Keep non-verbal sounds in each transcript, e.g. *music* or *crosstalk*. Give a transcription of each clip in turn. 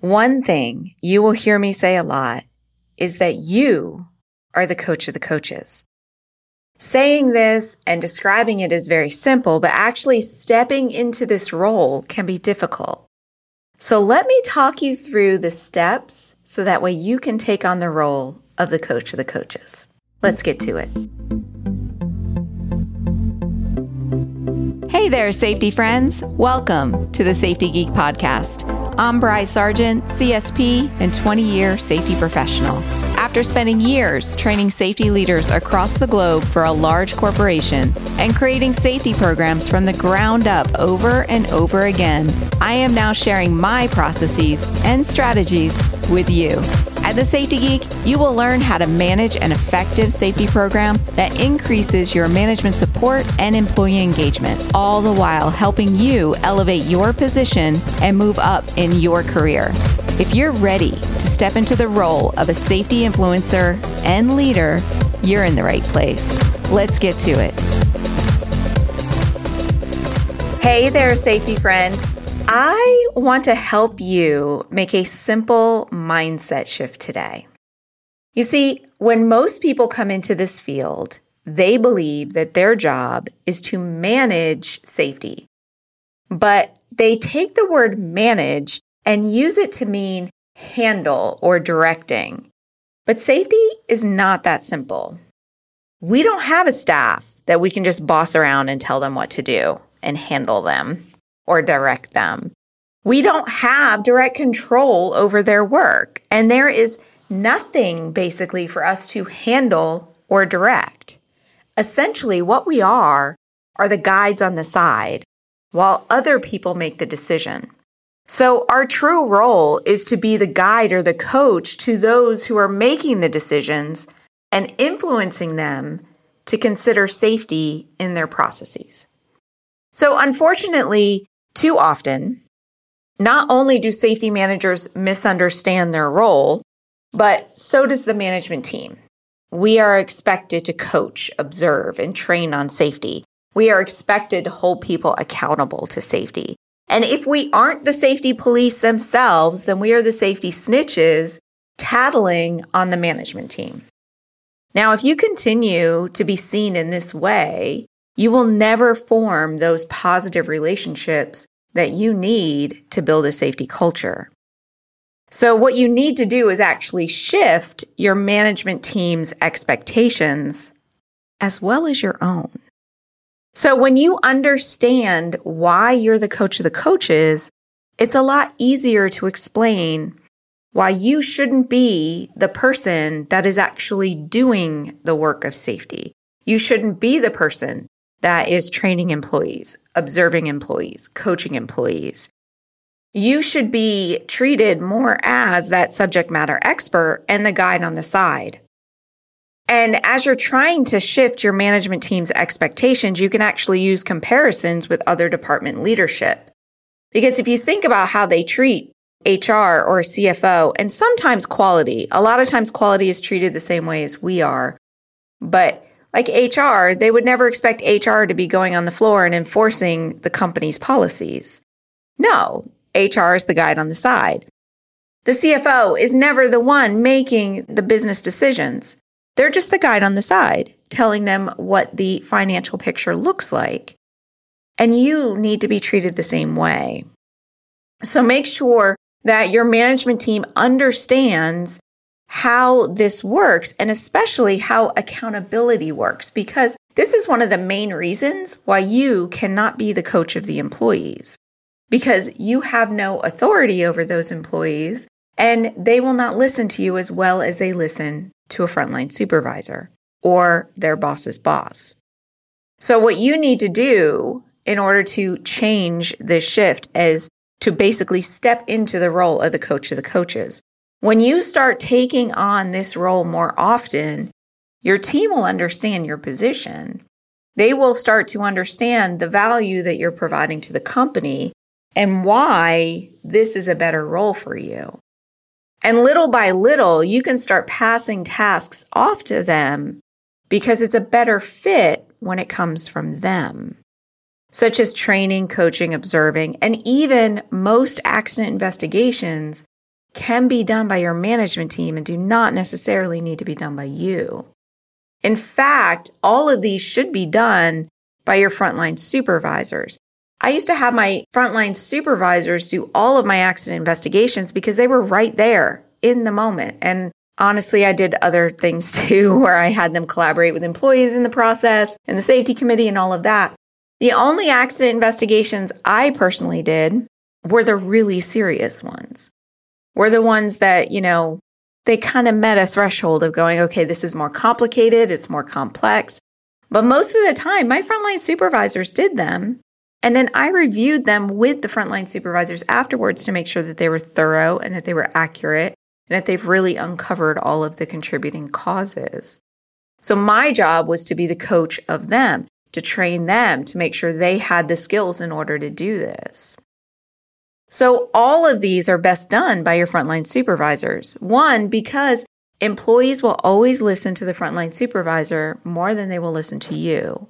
One thing you will hear me say a lot is that you are the coach of the coaches. Saying this and describing it is very simple, but actually stepping into this role can be difficult. So let me talk you through the steps so that way you can take on the role of the coach of the coaches. Let's get to it. Hey there, safety friends. Welcome to the Safety Geek Podcast. I'm Bri Sargent, CSP and 20 year safety professional. After spending years training safety leaders across the globe for a large corporation and creating safety programs from the ground up over and over again, I am now sharing my processes and strategies with you. At The Safety Geek, you will learn how to manage an effective safety program that increases your management support and employee engagement, all the while helping you elevate your position and move up in your career. If you're ready to step into the role of a safety influencer and leader, you're in the right place. Let's get to it. Hey there, safety friend. I want to help you make a simple mindset shift today. You see, when most people come into this field, they believe that their job is to manage safety. But they take the word manage and use it to mean handle or directing. But safety is not that simple. We don't have a staff that we can just boss around and tell them what to do and handle them or direct them. We don't have direct control over their work, and there is nothing basically for us to handle or direct. Essentially, what we are are the guides on the side while other people make the decision. So, our true role is to be the guide or the coach to those who are making the decisions and influencing them to consider safety in their processes. So, unfortunately, too often, not only do safety managers misunderstand their role, but so does the management team. We are expected to coach, observe, and train on safety. We are expected to hold people accountable to safety. And if we aren't the safety police themselves, then we are the safety snitches tattling on the management team. Now, if you continue to be seen in this way, you will never form those positive relationships that you need to build a safety culture. So, what you need to do is actually shift your management team's expectations as well as your own. So, when you understand why you're the coach of the coaches, it's a lot easier to explain why you shouldn't be the person that is actually doing the work of safety. You shouldn't be the person that is training employees, observing employees, coaching employees. You should be treated more as that subject matter expert and the guide on the side. And as you're trying to shift your management team's expectations, you can actually use comparisons with other department leadership. Because if you think about how they treat HR or CFO, and sometimes quality, a lot of times quality is treated the same way as we are. But like HR, they would never expect HR to be going on the floor and enforcing the company's policies. No, HR is the guide on the side. The CFO is never the one making the business decisions. They're just the guide on the side, telling them what the financial picture looks like. And you need to be treated the same way. So make sure that your management team understands how this works and especially how accountability works because this is one of the main reasons why you cannot be the coach of the employees because you have no authority over those employees and they will not listen to you as well as they listen to a frontline supervisor or their boss's boss. So what you need to do in order to change this shift is to basically step into the role of the coach of the coaches. When you start taking on this role more often, your team will understand your position. They will start to understand the value that you're providing to the company and why this is a better role for you. And little by little, you can start passing tasks off to them because it's a better fit when it comes from them, such as training, coaching, observing, and even most accident investigations can be done by your management team and do not necessarily need to be done by you. In fact, all of these should be done by your frontline supervisors. I used to have my frontline supervisors do all of my accident investigations because they were right there in the moment. And honestly, I did other *laughs* things too, where I had them collaborate with employees in the process and the safety committee and all of that. The only accident investigations I personally did were the really serious ones were the ones that, you know, they kind of met a threshold of going, okay, this is more complicated, it's more complex. But most of the time, my frontline supervisors did them. And then I reviewed them with the frontline supervisors afterwards to make sure that they were thorough and that they were accurate and that they've really uncovered all of the contributing causes. So my job was to be the coach of them, to train them, to make sure they had the skills in order to do this. So all of these are best done by your frontline supervisors. One, because employees will always listen to the frontline supervisor more than they will listen to you.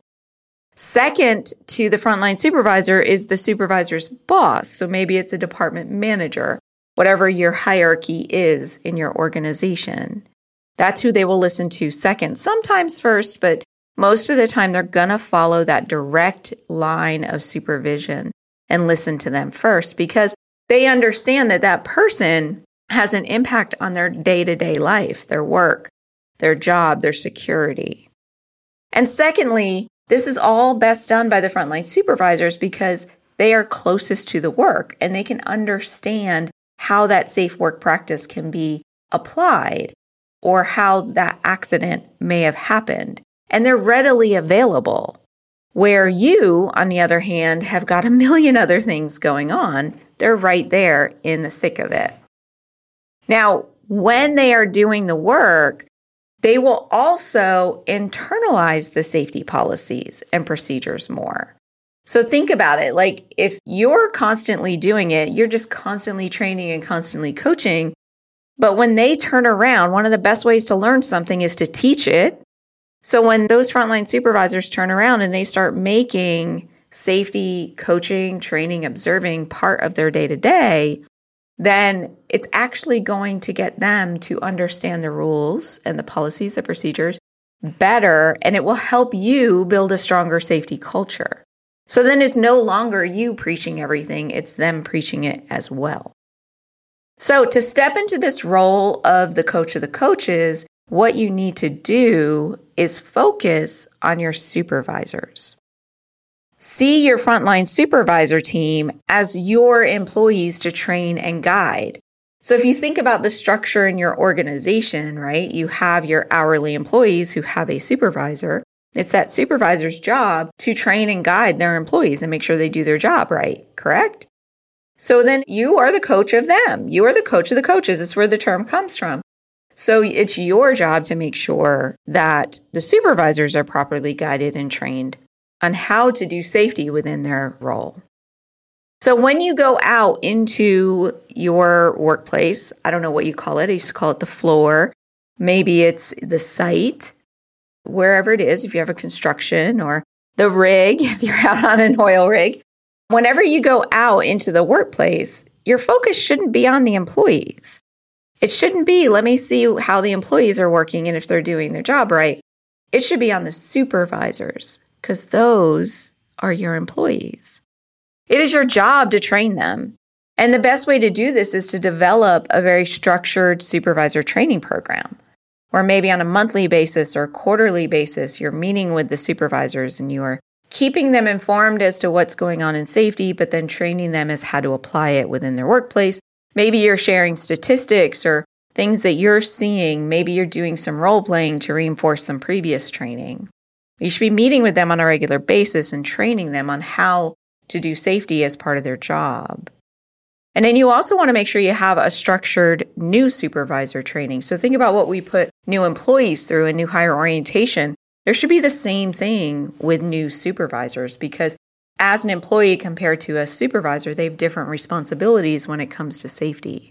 Second to the frontline supervisor is the supervisor's boss. So maybe it's a department manager, whatever your hierarchy is in your organization. That's who they will listen to second, sometimes first, but most of the time they're going to follow that direct line of supervision and listen to them first because they understand that that person has an impact on their day to day life, their work, their job, their security. And secondly, this is all best done by the frontline supervisors because they are closest to the work and they can understand how that safe work practice can be applied or how that accident may have happened. And they're readily available. Where you, on the other hand, have got a million other things going on, they're right there in the thick of it. Now, when they are doing the work, they will also internalize the safety policies and procedures more. So think about it. Like if you're constantly doing it, you're just constantly training and constantly coaching. But when they turn around, one of the best ways to learn something is to teach it so when those frontline supervisors turn around and they start making safety, coaching, training, observing part of their day to day, then it's actually going to get them to understand the rules and the policies, the procedures better, and it will help you build a stronger safety culture. So then it's no longer you preaching everything, it's them preaching it as well. So to step into this role of the coach of the coaches, what you need to do is focus on your supervisors. See your frontline supervisor team as your employees to train and guide. So if you think about the structure in your organization, right, you have your hourly employees who have a supervisor. It's that supervisor's job to train and guide their employees and make sure they do their job right, correct? So then you are the coach of them. You are the coach of the coaches. It's where the term comes from. So it's your job to make sure that the supervisors are properly guided and trained on how to do safety within their role. So when you go out into your workplace, I don't know what you call it, I used to call it the floor, maybe it's the site, wherever it is, if you have a construction or the rig, *laughs* if you're out on an oil rig. Whenever you go out into the workplace, your focus shouldn't be on the employees. It shouldn't be, let me see how the employees are working and if they're doing their job right. It should be on the supervisors because those are your employees. It is your job to train them. And the best way to do this is to develop a very structured supervisor training program where maybe on a monthly basis or quarterly basis, you're meeting with the supervisors and you are keeping them informed as to what's going on in safety, but then training them as how to apply it within their workplace Maybe you're sharing statistics or things that you're seeing. Maybe you're doing some role playing to reinforce some previous training. You should be meeting with them on a regular basis and training them on how to do safety as part of their job. And then you also want to make sure you have a structured new supervisor training. So think about what we put new employees through in new hire orientation. There should be the same thing with new supervisors because as an employee compared to a supervisor, they have different responsibilities when it comes to safety.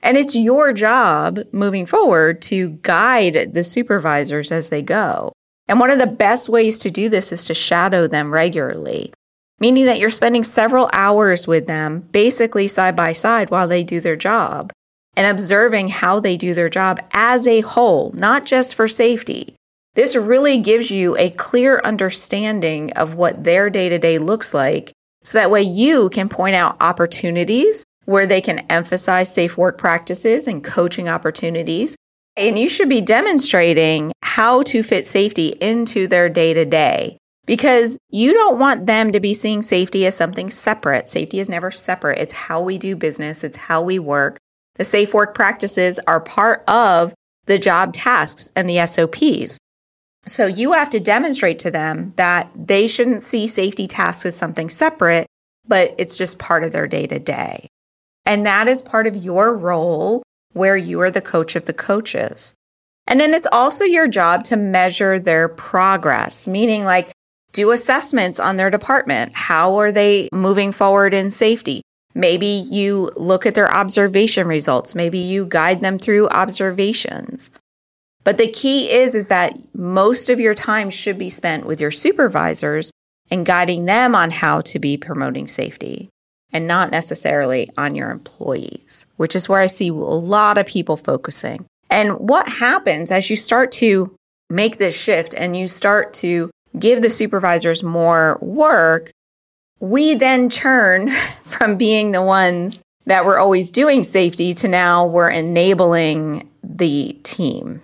And it's your job moving forward to guide the supervisors as they go. And one of the best ways to do this is to shadow them regularly, meaning that you're spending several hours with them, basically side by side while they do their job. and observing how they do their job as a whole, not just for safety. This really gives you a clear understanding of what their day to day looks like. So that way you can point out opportunities where they can emphasize safe work practices and coaching opportunities. And you should be demonstrating how to fit safety into their day to day because you don't want them to be seeing safety as something separate. Safety is never separate. It's how we do business. It's how we work. The safe work practices are part of the job tasks and the SOPs. So you have to demonstrate to them that they shouldn't see safety tasks as something separate, but it's just part of their day to day. And that is part of your role where you are the coach of the coaches. And then it's also your job to measure their progress, meaning like do assessments on their department. How are they moving forward in safety? Maybe you look at their observation results. Maybe you guide them through observations. But the key is, is that most of your time should be spent with your supervisors and guiding them on how to be promoting safety and not necessarily on your employees, which is where I see a lot of people focusing. And what happens as you start to make this shift and you start to give the supervisors more work, we then turn *laughs* from being the ones that were always doing safety to now we're enabling the team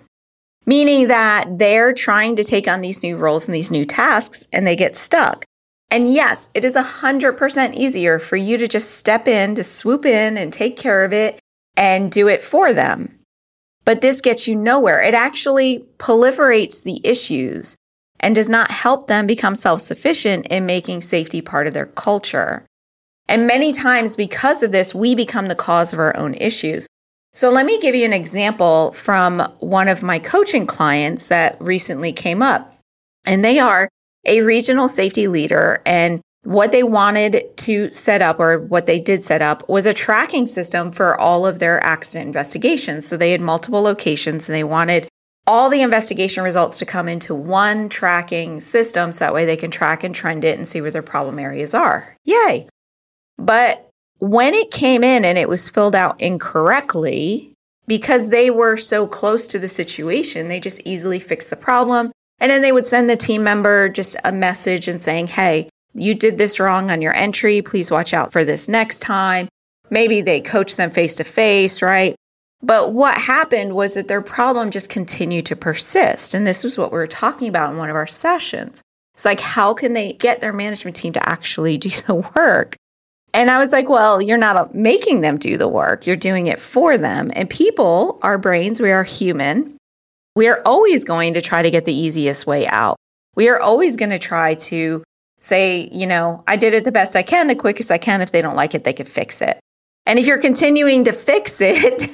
meaning that they're trying to take on these new roles and these new tasks and they get stuck. And yes, it is 100% easier for you to just step in, to swoop in and take care of it and do it for them. But this gets you nowhere. It actually proliferates the issues and does not help them become self sufficient in making safety part of their culture. And many times, because of this, we become the cause of our own issues. So let me give you an example from one of my coaching clients that recently came up. And they are a regional safety leader and what they wanted to set up or what they did set up was a tracking system for all of their accident investigations. So they had multiple locations and they wanted all the investigation results to come into one tracking system so that way they can track and trend it and see where their problem areas are. Yay. But when it came in and it was filled out incorrectly, because they were so close to the situation, they just easily fixed the problem. And then they would send the team member just a message and saying, Hey, you did this wrong on your entry. Please watch out for this next time. Maybe they coach them face to face, right? But what happened was that their problem just continued to persist. And this was what we were talking about in one of our sessions. It's like, how can they get their management team to actually *laughs* do the work? And I was like, well, you're not uh, making them do the work, you're doing it for them. And people, our brains, we are human. We are always going to try to get the easiest way out. We are always going to try to say, you know, I did it the best I can, the quickest I can. If they don't like it, they can fix it. And if you're continuing to fix *laughs* it,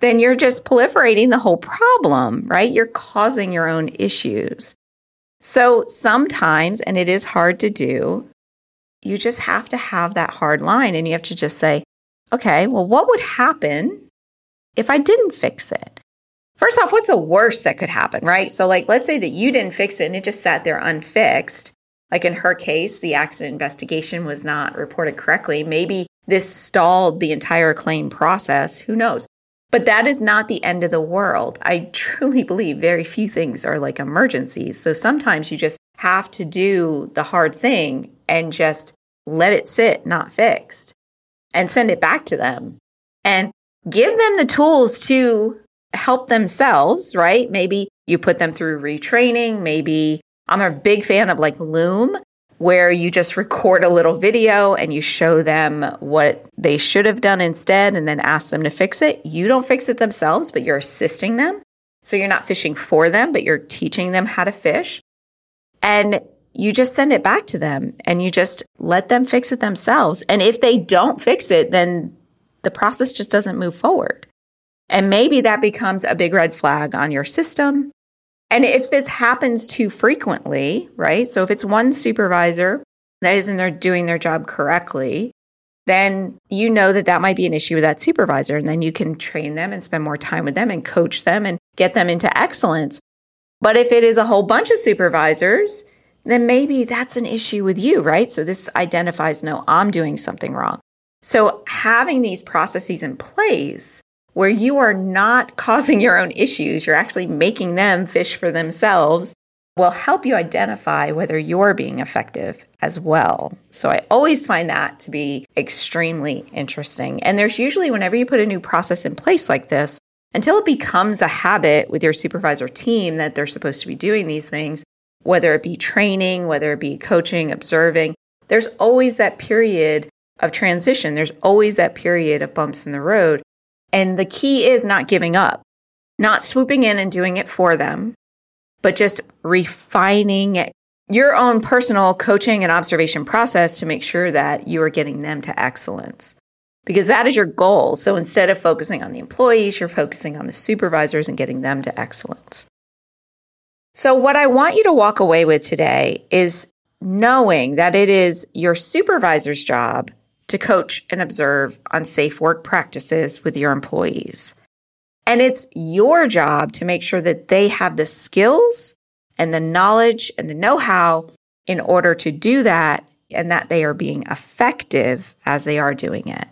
then you're just proliferating the whole problem, right? You're causing your own issues. So sometimes, and it is hard to do, you just have to have that hard line and you have to just say, okay, well, what would happen if I didn't fix it? First off, what's the worst that could happen, right? So, like, let's say that you didn't fix it and it just sat there unfixed. Like in her case, the accident investigation was not reported correctly. Maybe this stalled the entire claim process. Who knows? But that is not the end of the world. I *laughs* truly believe very few things are like emergencies. So sometimes you just have to do the hard thing and just let it sit not fixed and send it back to them and give them the tools to help themselves, right? Maybe you put them through retraining. Maybe I'm a big fan of like Loom, where you just record a little video and you show them what they should have done instead and then ask them to fix it. You don't fix it themselves, but you're assisting them. So you're not fishing for them, but you're teaching them how to fish. And you just send it back to them and you just let them fix it themselves. And if they don't fix it, then the process just doesn't move forward. And maybe that becomes a big red flag on your system. And if this happens too frequently, right? So if it's one supervisor that isn't there doing their job correctly, then you know that that might be an issue with that supervisor. And then you can train them and spend more time with them and coach them and get them into excellence. But if it is a whole bunch of supervisors, then maybe that's an issue with you, right? So this identifies, no, I'm doing something wrong. So having these processes in place where you are not *laughs* causing your own issues, you're actually making them fish for themselves, will help you identify whether you're being effective as well. So I always find that to be extremely interesting. And there's usually, whenever you put a new process in place like this, until it becomes a habit with your supervisor team that they're supposed to be doing these things, whether it be training, whether it be coaching, observing, there's always that period of transition. There's always that period of bumps in the road. And the key is not giving up, not swooping in and doing it for them, but just refining it. your own personal coaching and observation process to make sure that you are getting them to excellence. Because that is your goal. So instead of focusing on the employees, you're focusing on the supervisors and getting them to excellence. So, what I want you to walk away with today is knowing that it is your supervisor's job to coach and observe on safe work practices with your employees. And it's your job to make sure that they have the skills and the knowledge and the know how in order to do that and that they are being effective as they are doing it.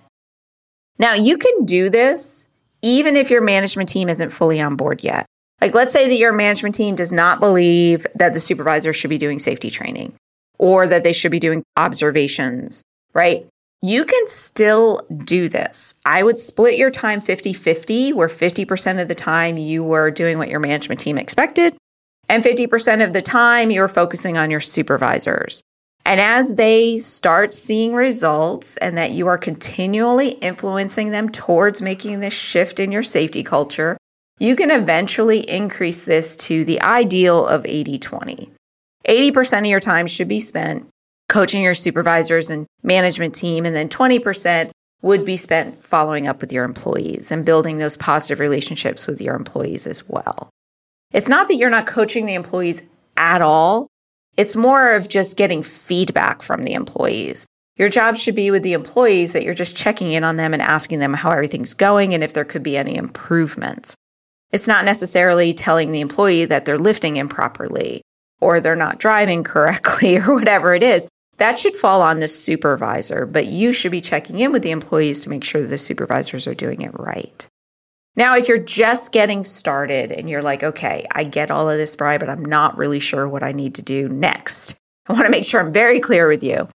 Now, you can do this even if your management team isn't fully on board yet. Like, let's say that your management team does not believe that the supervisor should be doing safety training or that they should be doing observations, right? You can still do this. I would split your time 50 50, where 50% of the time you were doing what your management team expected, and 50% of the time you were focusing on your supervisors. And as they start seeing results and that you are continually influencing them towards making this shift in your safety culture, you can eventually increase this to the ideal of 80 20. 80% of your time should be spent coaching your supervisors and management team, and then 20% would be spent following up with your employees and building those positive relationships with your employees as well. It's not that you're not coaching the employees at all, it's more of just getting feedback from the employees. Your job should be with the employees that you're just checking in on them and asking them how everything's going and if there could be any improvements. It's not necessarily telling the employee that they're lifting improperly or they're not driving correctly *laughs* or whatever it is. That should fall on the supervisor, but you should be checking in with the employees to make sure that the supervisors are doing it right. Now, if you're just getting started and you're like, okay, I get all of this, Bri, but I'm not really sure what I need to do next, *laughs* I want to make sure I'm very clear with you.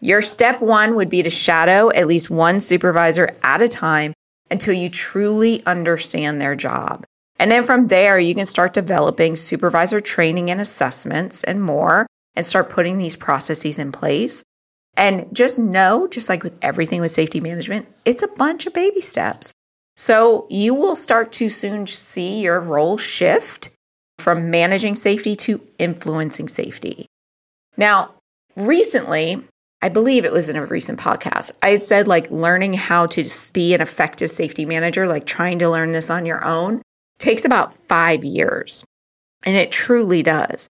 Your step one would be to shadow at least one supervisor at a time until you truly understand their job. And then from there, you can start developing supervisor training and assessments and more and start putting these processes in place. And just know, just like with everything with safety management, it's a bunch of baby steps. So you will start to soon see your role shift from managing safety to influencing safety. Now, recently, I believe it was in a recent podcast, I said like learning how to be an effective safety manager, like trying to learn this on your own takes about five years. And it truly does.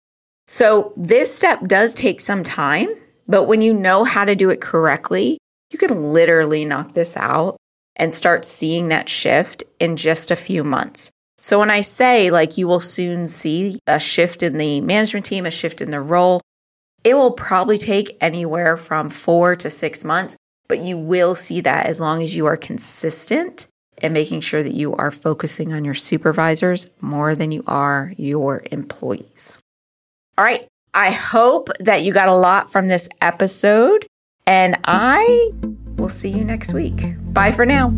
So this step does take some time, but when you know how to do it correctly, you can literally knock this out and start seeing that shift in just a few months. So when I say like you will soon see a shift in the management team, a shift in the role, it will probably take anywhere from four to six months, but you will see that as long as you are consistent and making sure that you are focusing on your supervisors more than you are your employees. All right. I hope that you got a lot from this episode, and I will see you next week. Bye for now.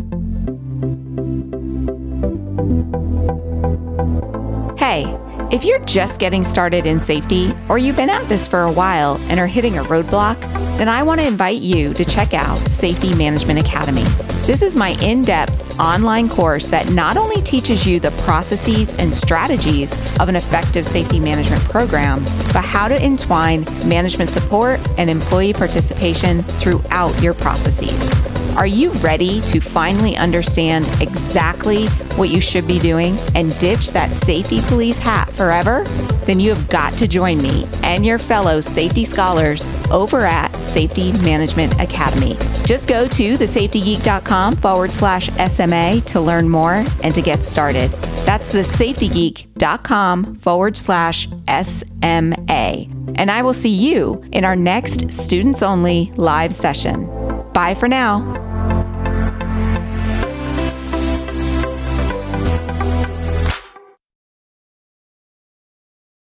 Hey, if you're just getting started in safety or you've been at this for a while and are hitting a roadblock, then I want to invite you to check out Safety Management Academy. This is my in depth online course that not only teaches you the processes and strategies of an effective safety management program, but how to entwine management support and employee participation throughout your processes. Are you ready to finally understand exactly what you should be doing and ditch that safety police hat forever? Then you have got to join me and your fellow safety scholars over at Safety Management Academy. Just go to thesafetygeek.com forward slash SMA to learn more and to get started. That's thesafetygeek.com forward slash SMA. And I will see you in our next students only live session. Bye for now.